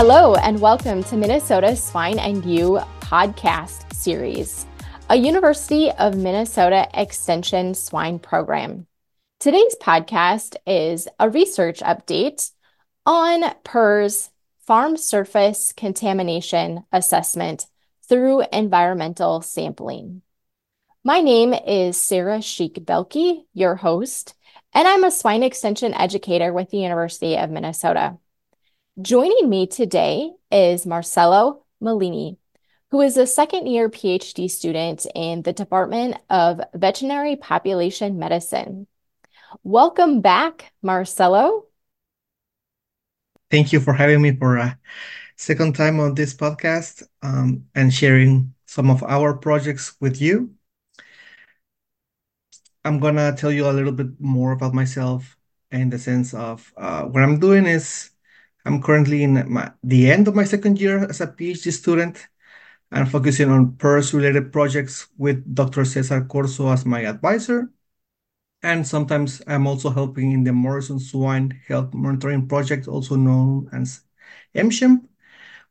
Hello, and welcome to Minnesota Swine and You podcast series, a University of Minnesota Extension swine program. Today's podcast is a research update on PRRS farm surface contamination assessment through environmental sampling. My name is Sarah Schieck Boelke, your host, and I'm a swine extension educator with the University of Minnesota. Joining me today is Marcello Melini, who is a second year PhD student in the Department of Veterinary Population Medicine. Welcome back, Marcello. Thank you for having me for a second time on this podcast um, and sharing some of our projects with you. I'm gonna tell you a little bit more about myself in the sense of uh, what I'm doing is I'm currently in my, the end of my second year as a PhD student and focusing on PRRS-related projects with Dr. Cesar Corzo as my advisor. And sometimes I'm also helping in the Morrison Swine Health Monitoring Project, also known as MSHMP,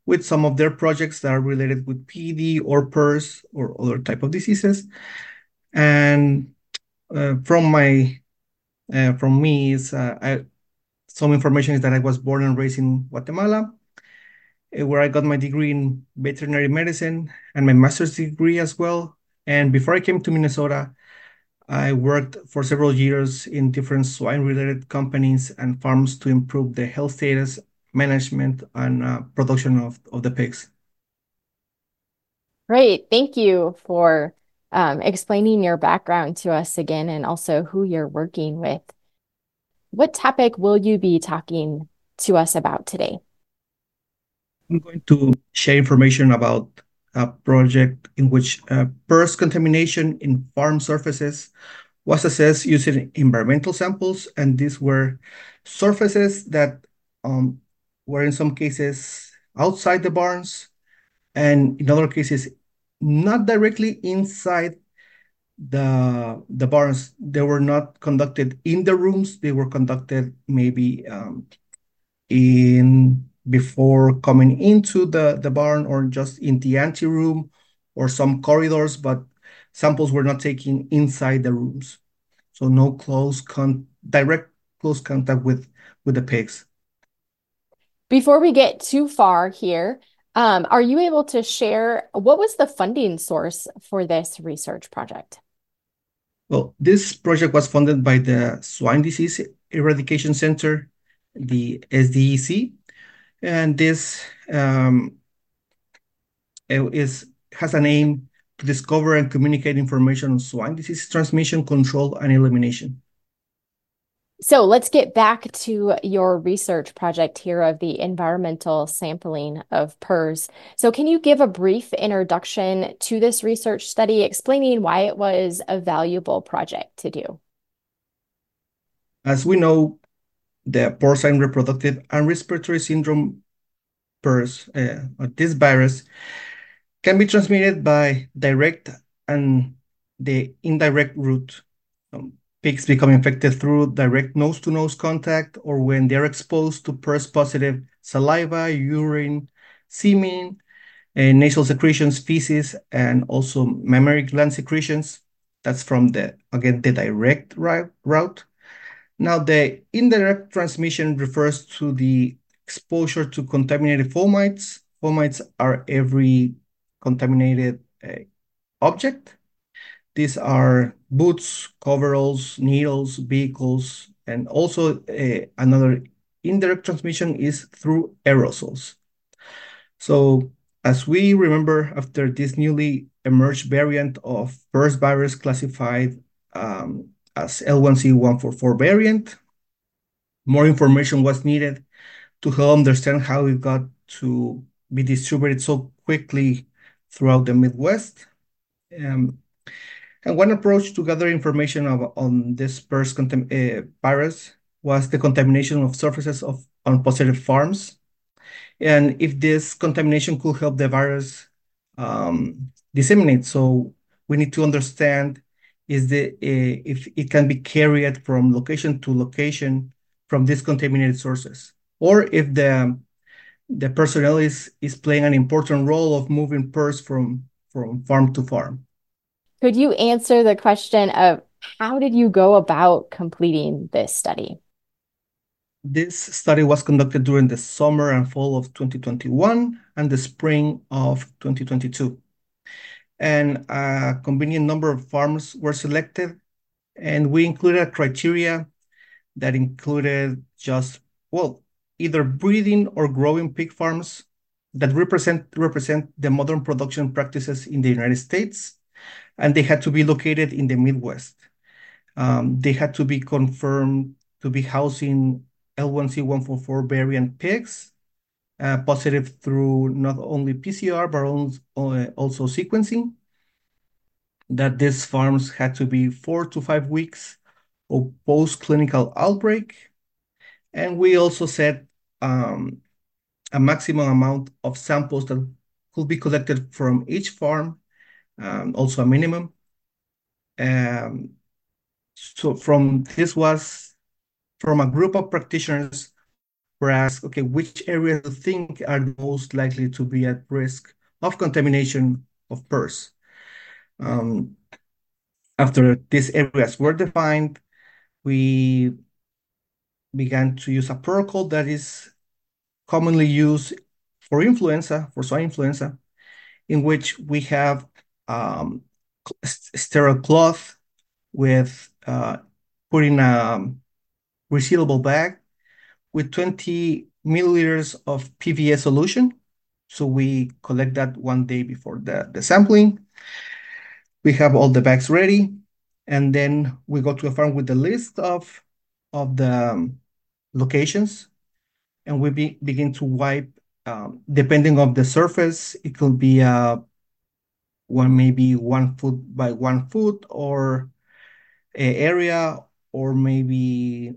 with some of their projects that are related with PD or PRRS or other type of diseases. And uh, from my uh, from me is uh, I some information is that I was born and raised in Guatemala, eh, where I got my degree in veterinary medicine and my master's degree as well. And before I came to Minnesota, I worked for several years in different swine-related companies and farms to improve the health status, management, and uh, production of, of the pigs. Great. Thank you for um, explaining your background to us again and also who you're working with. What topic will you be talking to us about today? I'm going to share information about a project in which uh, contamination in farm surfaces was assessed using environmental samples, and these were surfaces that um, were in some cases outside the barns, and in other cases not directly inside the the barns they were not conducted in the rooms they were conducted maybe um, in before coming into the the barn or just in the ante room or some corridors but samples were not taken inside the rooms. So no close con direct close contact with with the pigs. Before we get too far here um, are you able to share what was the funding source for this research project well, this project was funded by the Swine Disease Eradication Center, the SDEC, and this um, is has an aim to discover and communicate information on swine disease transmission, control, and elimination. So let's get back to your research project here of the environmental sampling of PRRS. So can you give a brief introduction to this research study, explaining why it was a valuable project to do? As we know, the porcine reproductive and respiratory syndrome PRRS, uh, this virus, can be transmitted by direct and the indirect route. Pigs become infected through direct nose-to-nose contact or when they're exposed to PRRS-positive saliva, urine, semen, nasal secretions, feces, and also mammary gland secretions. That's from the, again, the direct route. Now, the indirect transmission refers to the exposure to contaminated fomites. Fomites are every contaminated uh, object these are boots, coveralls, needles, vehicles, and also uh, another indirect transmission is through aerosols. So as we remember, after this newly emerged variant of PRRS virus classified um, as L1C144 variant, more information was needed to help understand how it got to be distributed so quickly throughout the Midwest. Um, one approach to gather information on this PRRS uh, virus was the contamination of surfaces of on positive farms. And if this contamination could help the virus um, disseminate. So we need to understand is the uh, if it can be carried from location to location from these contaminated sources, or if the personnel is playing an important role of moving from from farm to farm. Could you answer the question of how did you go about completing this study? This study was conducted during the summer and fall of 2021 and the spring of 2022. And a convenient number of farms were selected, and we included a criteria that included just, well, either breeding or growing pig farms that represent represent the modern production practices in the United States, and they had to be located in the Midwest. Um, they had to be confirmed to be housing L1C144 variant pigs, uh, positive through not only PCR but uh, also sequencing. That these farms had to be four to five weeks of post-clinical outbreak. And we also set um, a maximum amount of samples that could be collected from each farm, also a minimum. Um, so from this was from a group of practitioners were asked, okay, which areas do you think are most likely to be at risk of contamination of PRRS? Um, after these areas were defined, we began to use a protocol that is commonly used for influenza, for swine influenza, in which we have um, sterile cloth with uh, putting a resealable bag with 20 milliliters of PVA solution. So we collect that one day before the, the sampling. We have all the bags ready, and then we go to a farm with the list of, of the um, locations, and we be, begin to wipe, um, depending on the surface, it could be uh, one maybe one foot by one foot or a area, or maybe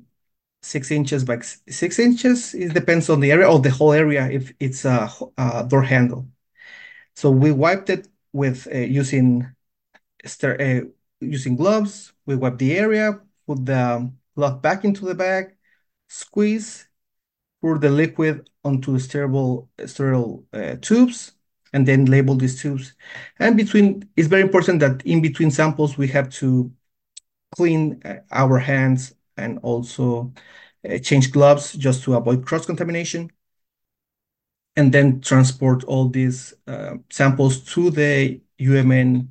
six inches by six inches. It depends on the area or the whole area if it's a, a door handle. So we wiped it with uh, using uh, using gloves. We wipe the area, put the glove back into the bag, squeeze, pour the liquid onto sterile sterile uh, tubes, and then label these tubes. And between, it's very important that in between samples we have to clean uh, our hands and also uh, change gloves just to avoid cross-contamination, and then transport all these uh, samples to the UMN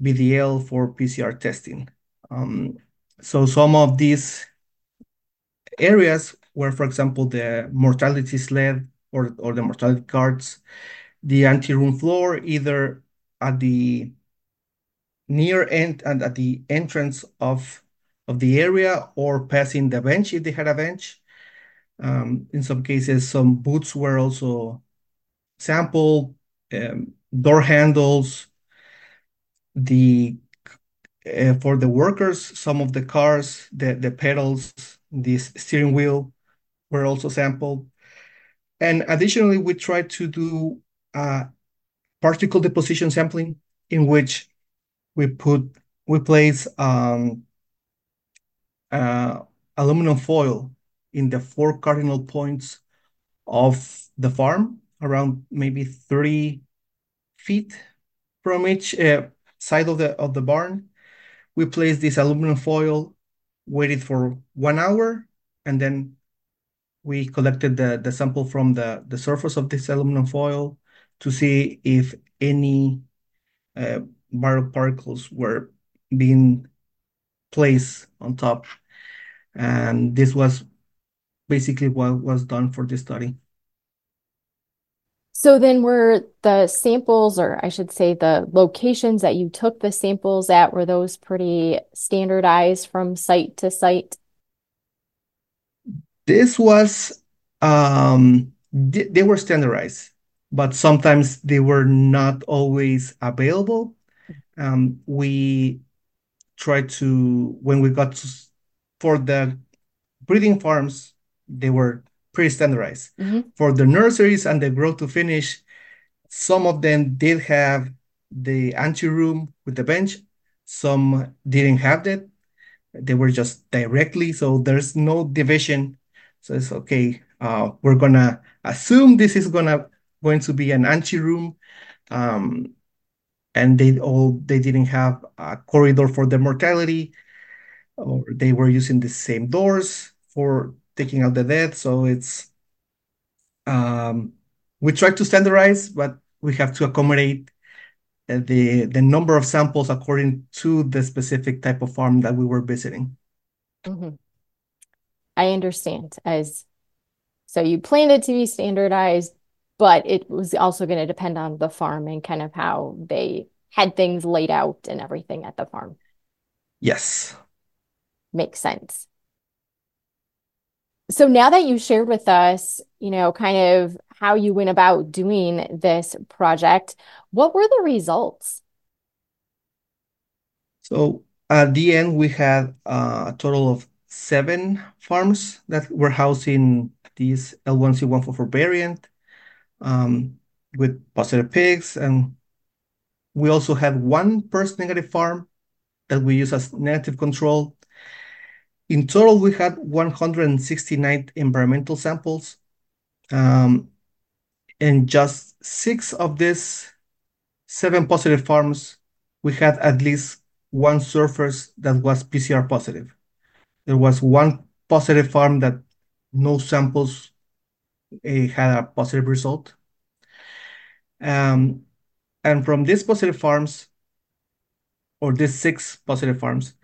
VDL for PCR testing. Um, so some of these areas where, for example, the mortality sled or, or the mortality cards, the ante-room floor, either at the near end and at the entrance of of the area or passing the bench if they had a bench. Um, in some cases, some boots were also sampled, um, door handles, the uh, for the workers, some of the cars, the, the pedals, the steering wheel were also sampled. And additionally, we tried to do particle deposition sampling in which we put we place um, uh, aluminum foil in the four cardinal points of the farm, around maybe 30 feet from each uh, side of the of the barn. We place this aluminum foil, waited for one hour, and then we collected the, the sample from the, the surface of this aluminum foil to see if any uh, viral particles were being placed on top. And this was basically what was done for this study. So then were the samples, or I should say the locations that you took the samples at, were those pretty standardized from site to site? This was, um, they were standardized, but sometimes they were not always available. Um, we tried to, when we got to, for the breeding farms, they were pretty standardized. Mm-hmm. For the nurseries and the grow to finish, some of them did have the ante room with the bench. Some didn't have that. They were just directly, so there's no division. So it's okay. uh, we're gonna assume this is gonna going to be an anteroom, um, and they all they didn't have a corridor for the mortality, or they were using the same doors for taking out the dead. So it's um, we try to standardize, but we have to accommodate the the number of samples according to the specific type of farm that we were visiting. Mm-hmm. I understand. As so, you planned it to be standardized, but it was also going to depend on the farm and kind of how they had things laid out and everything at the farm. Yes. Makes sense. So now that you shared with us, you know, kind of how you went about doing this project, what were the results? So at the end, we had a total of seven farms that were housing this L1C144 variant um, with positive pigs. And we also had one PRRS negative farm that we use as negative control. In total, we had 169 environmental samples. Um, and just six of these seven positive farms, we had at least one surface that was PCR positive. There was one positive farm that no samples had a positive result. Um, and from these positive farms, or these six positive farms,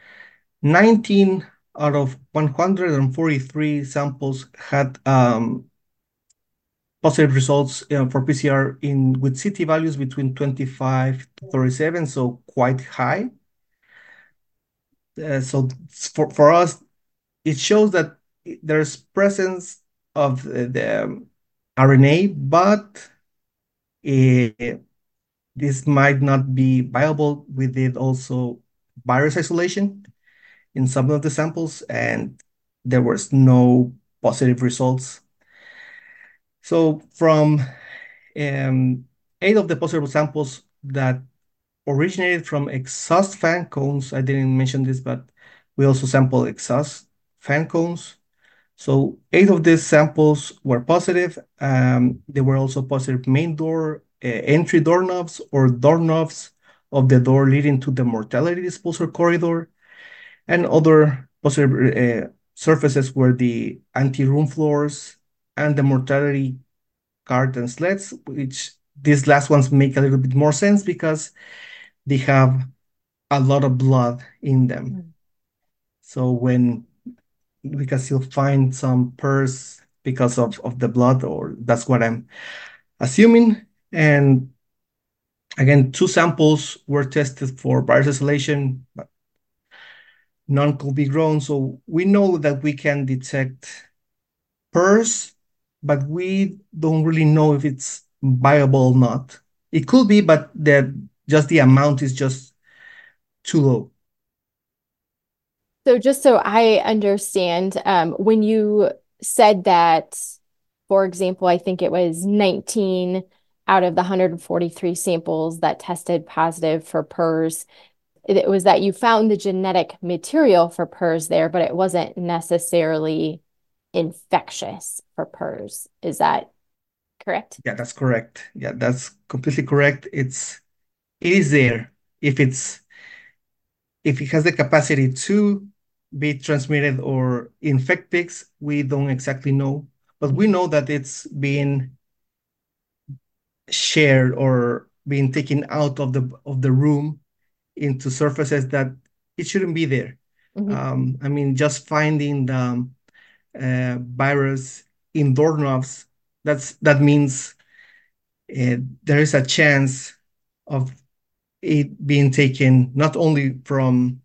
19 out of 143 samples had um, positive results uh, for PCR in with CT values between 25 to 37, so quite high. Uh, so for, for us, it shows that there's presence of the, the RNA, but uh, this might not be viable. We did also virus isolation in some of the samples, and there was no positive results. So from um, eight of the possible samples that originated from exhaust fan cones, I didn't mention this, but we also sampled exhaust fan cones. So eight of these samples were positive. Um, they were also positive main door, uh, entry doorknobs or doorknobs of the door leading to the mortality disposal corridor, and other positive uh, surfaces were the anti-room floors and the mortality cart and sleds, which these last ones make a little bit more sense because they have a lot of blood in them. Mm. So when we can still find some PRRS because of, of the blood, or that's what I'm assuming. And again, two samples were tested for virus isolation, but none could be grown. So we know that we can detect PRRS, but we don't really know if it's viable or not. It could be, but the just the amount is just too low. So just so I understand, um, when you said that, for example, I think it was 19 out of the 143 samples that tested positive for PRRS, it was that you found the genetic material for PRRS there, but it wasn't necessarily infectious for PRRS. Is that correct? Yeah, that's correct. Yeah, that's completely correct. It's it is there if it's if it has the capacity to be transmitted or infect pigs, we don't exactly know, but we know that it's being shared or being taken out of the of the room into surfaces that it shouldn't be there. Mm-hmm. Um, I mean, just finding the uh, virus in doorknobs, that's that means uh, there is a chance of it being taken not only from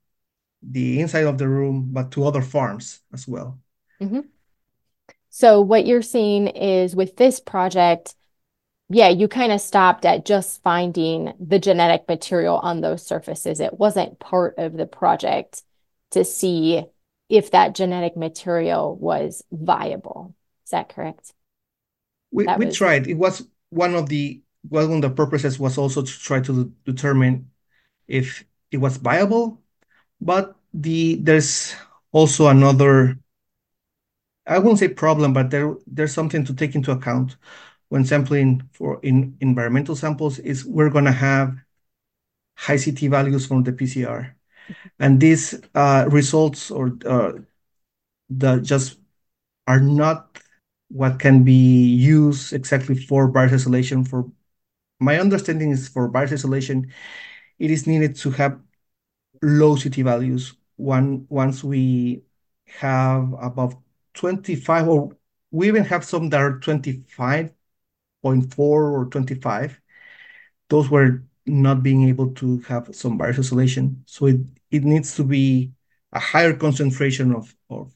the inside of the room, but to other farms as well. Mm-hmm. So, what you're seeing is with this project, yeah, you kind of stopped at just finding the genetic material on those surfaces. It wasn't part of the project to see if that genetic material was viable. Is that correct? We, that we was... tried. It was one of the one of the purposes was also to try to determine if it was viable, but the there's also another I won't say problem, but there there's something to take into account when sampling for in environmental samples is we're gonna have high CT values from the PCR, and these uh, results or uh, the just are not what can be used exactly for virus isolation. For my understanding is for virus isolation, it is needed to have low CT values. One once we have above 25, or we even have some that are 25.4 or 25. Those were not being able to have some virus isolation. So it, it needs to be a higher concentration of, of,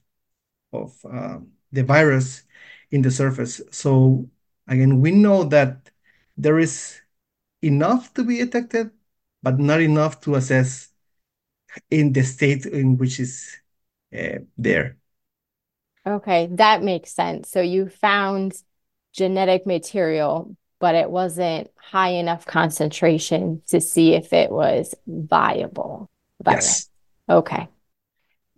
of uh, the virus in the surface. So again, we know that there is enough to be detected, but not enough to assess in the state in which is uh, there. Okay, that makes sense. So you found genetic material, but it wasn't high enough concentration to see if it was viable. Virus. Yes. Okay.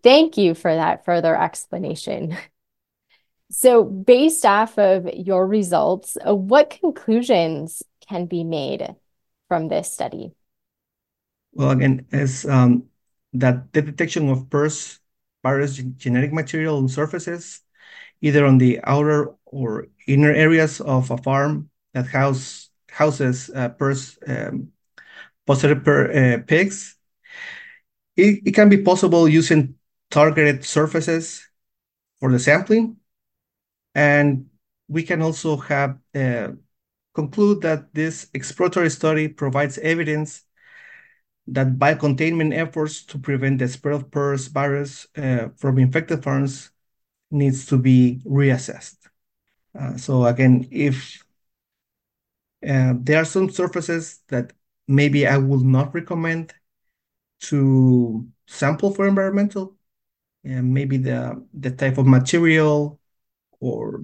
Thank you for that further explanation. So, based off of your results, uh, what conclusions can be made from this study? Well, again, as um, that the detection of PRRS virus genetic material on surfaces, either on the outer or inner areas of a farm that house houses uh, PRRS um, positive per, uh, pigs. It, it can be possible using targeted surfaces for the sampling and we can also have uh, conclude that this exploratory study provides evidence that biocontainment efforts to prevent the spread of PRRS virus uh, from infected farms needs to be reassessed. Uh, so again, if uh, there are some surfaces that maybe I would not recommend to sample for environmental, and maybe the the type of material or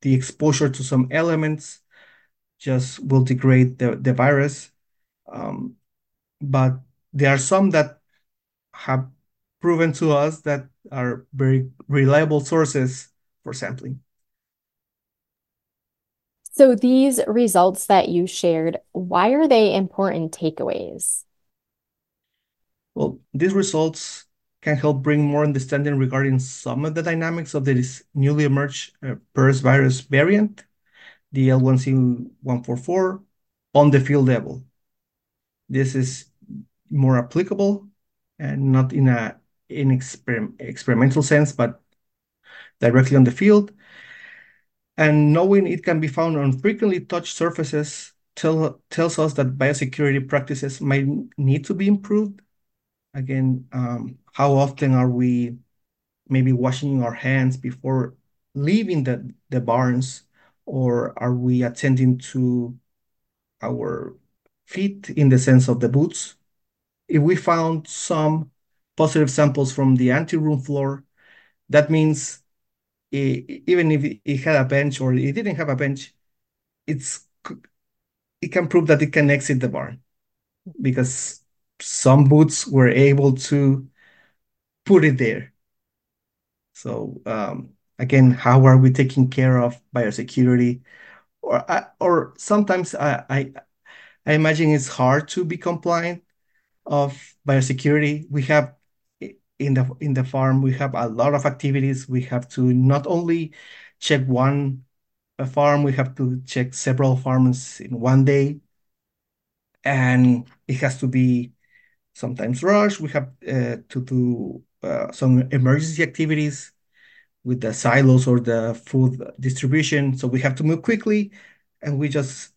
the exposure to some elements just will degrade the, the virus. Um, but there are some that have proven to us that are very reliable sources for sampling. So these results that you shared, why are they important takeaways? Well, these results can help bring more understanding regarding some of the dynamics of this newly emerged uh, PRRS virus variant, the L1C144, on the field level. This is more applicable and not in a in exper experimental sense, but directly on the field. And knowing it can be found on frequently touched surfaces tell, tells us that biosecurity practices might need to be improved. Again, um, how often are we maybe washing our hands before leaving the, the barns, or are we attending to our feet in the sense of the boots? If we found some positive samples from the ante-room floor, that means it, even if it had a bench or it didn't have a bench, it's it can prove that it can exit the barn because some boots were able to put it there. So um, again, how are we taking care of biosecurity? Or or sometimes I, I I imagine it's hard to be compliant of biosecurity. We have in the in the farm we have a lot of activities. We have to not only check one farm, we have to check several farms in one day, and it has to be sometimes rushed. We have uh, to do uh, some emergency activities with the silos or the food distribution. So we have to move quickly, and we just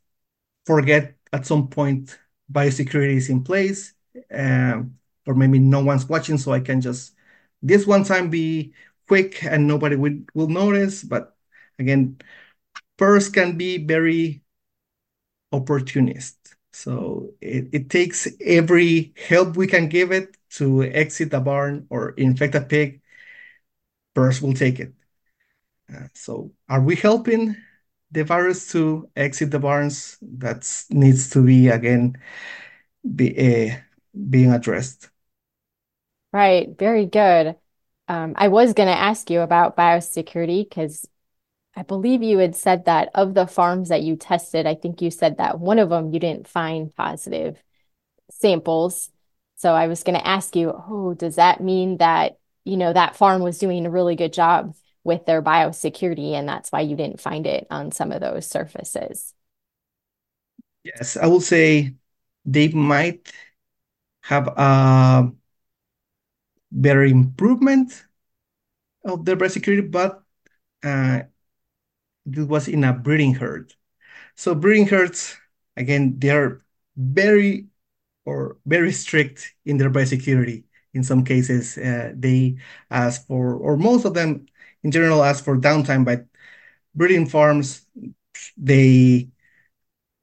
forget at some point biosecurity is in place, um, or maybe no one's watching, so I can just this one time be quick and nobody will, will notice. But again, PRRS can be very opportunist. So it, it takes every help we can give it to exit a barn or infect a pig. PRRS will take it. Uh, so are we helping the virus to exit the barns? That needs to be again be uh, being addressed. Right, very good. um, I was going to ask you about biosecurity because I believe you had said that of the farms that you tested, I think you said that one of them you didn't find positive samples. So I was going to ask you, oh, does that mean that, you know, that farm was doing a really good job with their biosecurity and that's why you didn't find it on some of those surfaces? Yes, I will say they might have a better improvement of their biosecurity, but uh, it was in a breeding herd. So breeding herds, again, they are very or very strict in their biosecurity. In some cases, uh, they ask for, or most of them in general ask for downtime, but breeding farms, they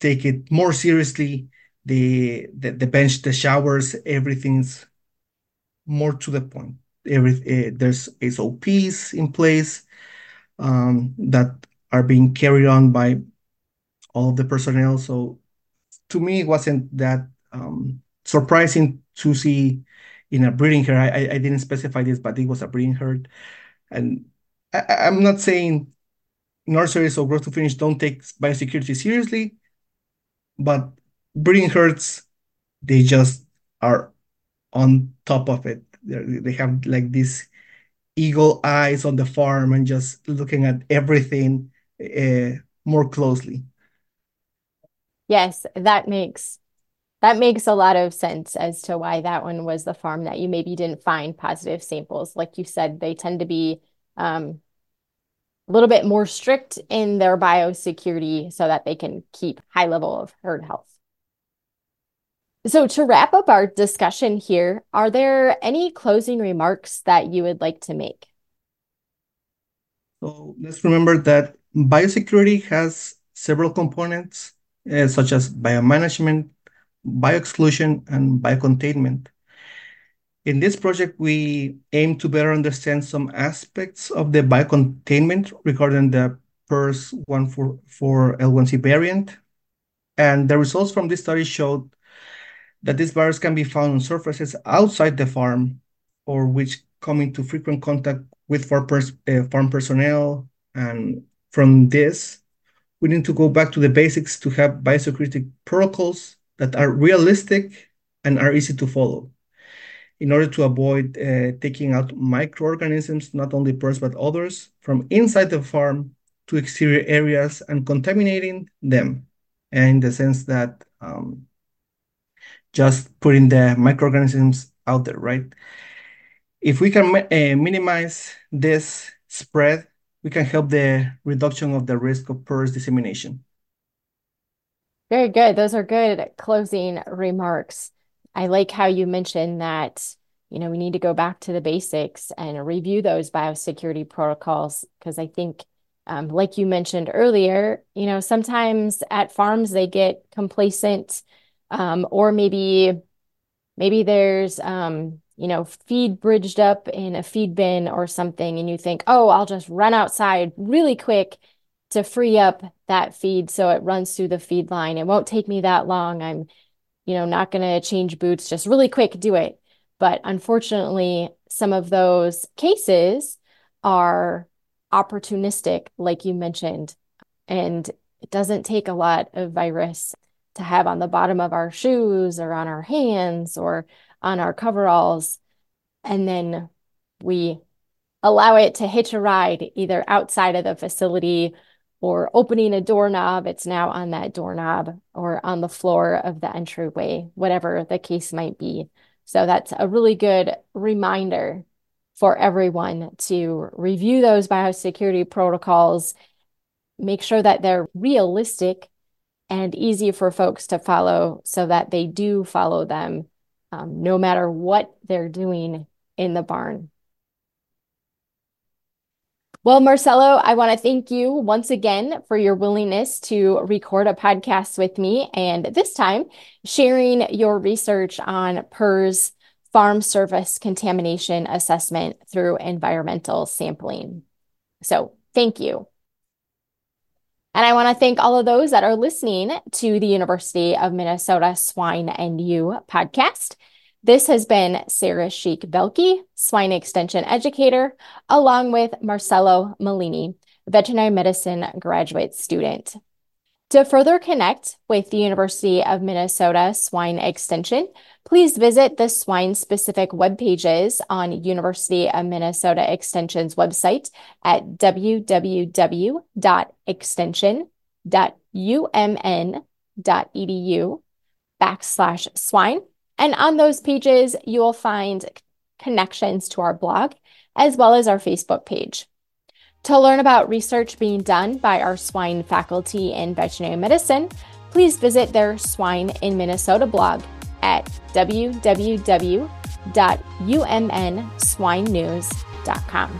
take it more seriously. The, the, the bench, the showers, everything's more to the point. Every, uh, there's SOPs in place um, that are being carried on by all of the personnel. So to me, it wasn't that um, surprising to see in a breeding herd. I, I didn't specify this, but it was a breeding herd. And I, I'm not saying nurseries or growth to finish don't take biosecurity seriously, but breeding herds, they just are on top of it. They're, they have like these eagle eyes on the farm and just looking at everything uh, more closely. Yes, that makes that makes a lot of sense as to why that one was the farm that you maybe didn't find positive samples. Like you said, they tend to be um, a little bit more strict in their biosecurity so that they can keep high level of herd health. So to wrap up our discussion here, are there any closing remarks that you would like to make? So let's remember that biosecurity has several components, uh, such as biomanagement, bioexclusion, and biocontainment. In this project, we aim to better understand some aspects of the biocontainment regarding the PRRS 144L1C variant. And the results from this study showed that this virus can be found on surfaces outside the farm or which come into frequent contact with farm, pers uh, farm personnel. And from this, we need to go back to the basics to have biosecurity protocols that are realistic and are easy to follow in order to avoid uh, taking out microorganisms, not only PRRS but others, from inside the farm to exterior areas and contaminating them. And in the sense that um, just putting the microorganisms out there, right? If we can uh, minimize this spread, we can help the reduction of the risk of PRRS dissemination. Very good. Those are good closing remarks. I like how you mentioned that, you know, we need to go back to the basics and review those biosecurity protocols because I think, um, like you mentioned earlier, you know, sometimes at farms they get complacent, um, or maybe maybe there's um, you know, feed bridged up in a feed bin or something, and you think, oh, I'll just run outside really quick to free up that feed so it runs through the feed line. It won't take me that long. I'm, you know, not going to change boots, just really quick, do it. But unfortunately, some of those cases are opportunistic, like you mentioned, and it doesn't take a lot of virus to have on the bottom of our shoes or on our hands or on our coveralls. And then we allow it to hitch a ride either outside of the facility or opening a doorknob, it's now on that doorknob or on the floor of the entryway, whatever the case might be. So that's a really good reminder for everyone to review those biosecurity protocols, make sure that they're realistic and easy for folks to follow so that they do follow them um, no matter what they're doing in the barn. Well, Marcello, I want to thank you once again for your willingness to record a podcast with me, and this time sharing your research on PRRS farm surface contamination assessment through environmental sampling. So, thank you. And I want to thank all of those that are listening to the University of Minnesota Swine and You podcast. This has been Sarah Schieck Boelke, swine extension educator, along with Marcello Melini, veterinary medicine graduate student. To further connect with the University of Minnesota Swine Extension, please visit the swine specific web pages on University of Minnesota Extension's website at www.extension.umn.edu backslash swine. And on those pages, you will find connections to our blog as well as our Facebook page. To learn about research being done by our swine faculty in veterinary medicine, please visit their Swine in Minnesota blog at www.umnswinenews.com.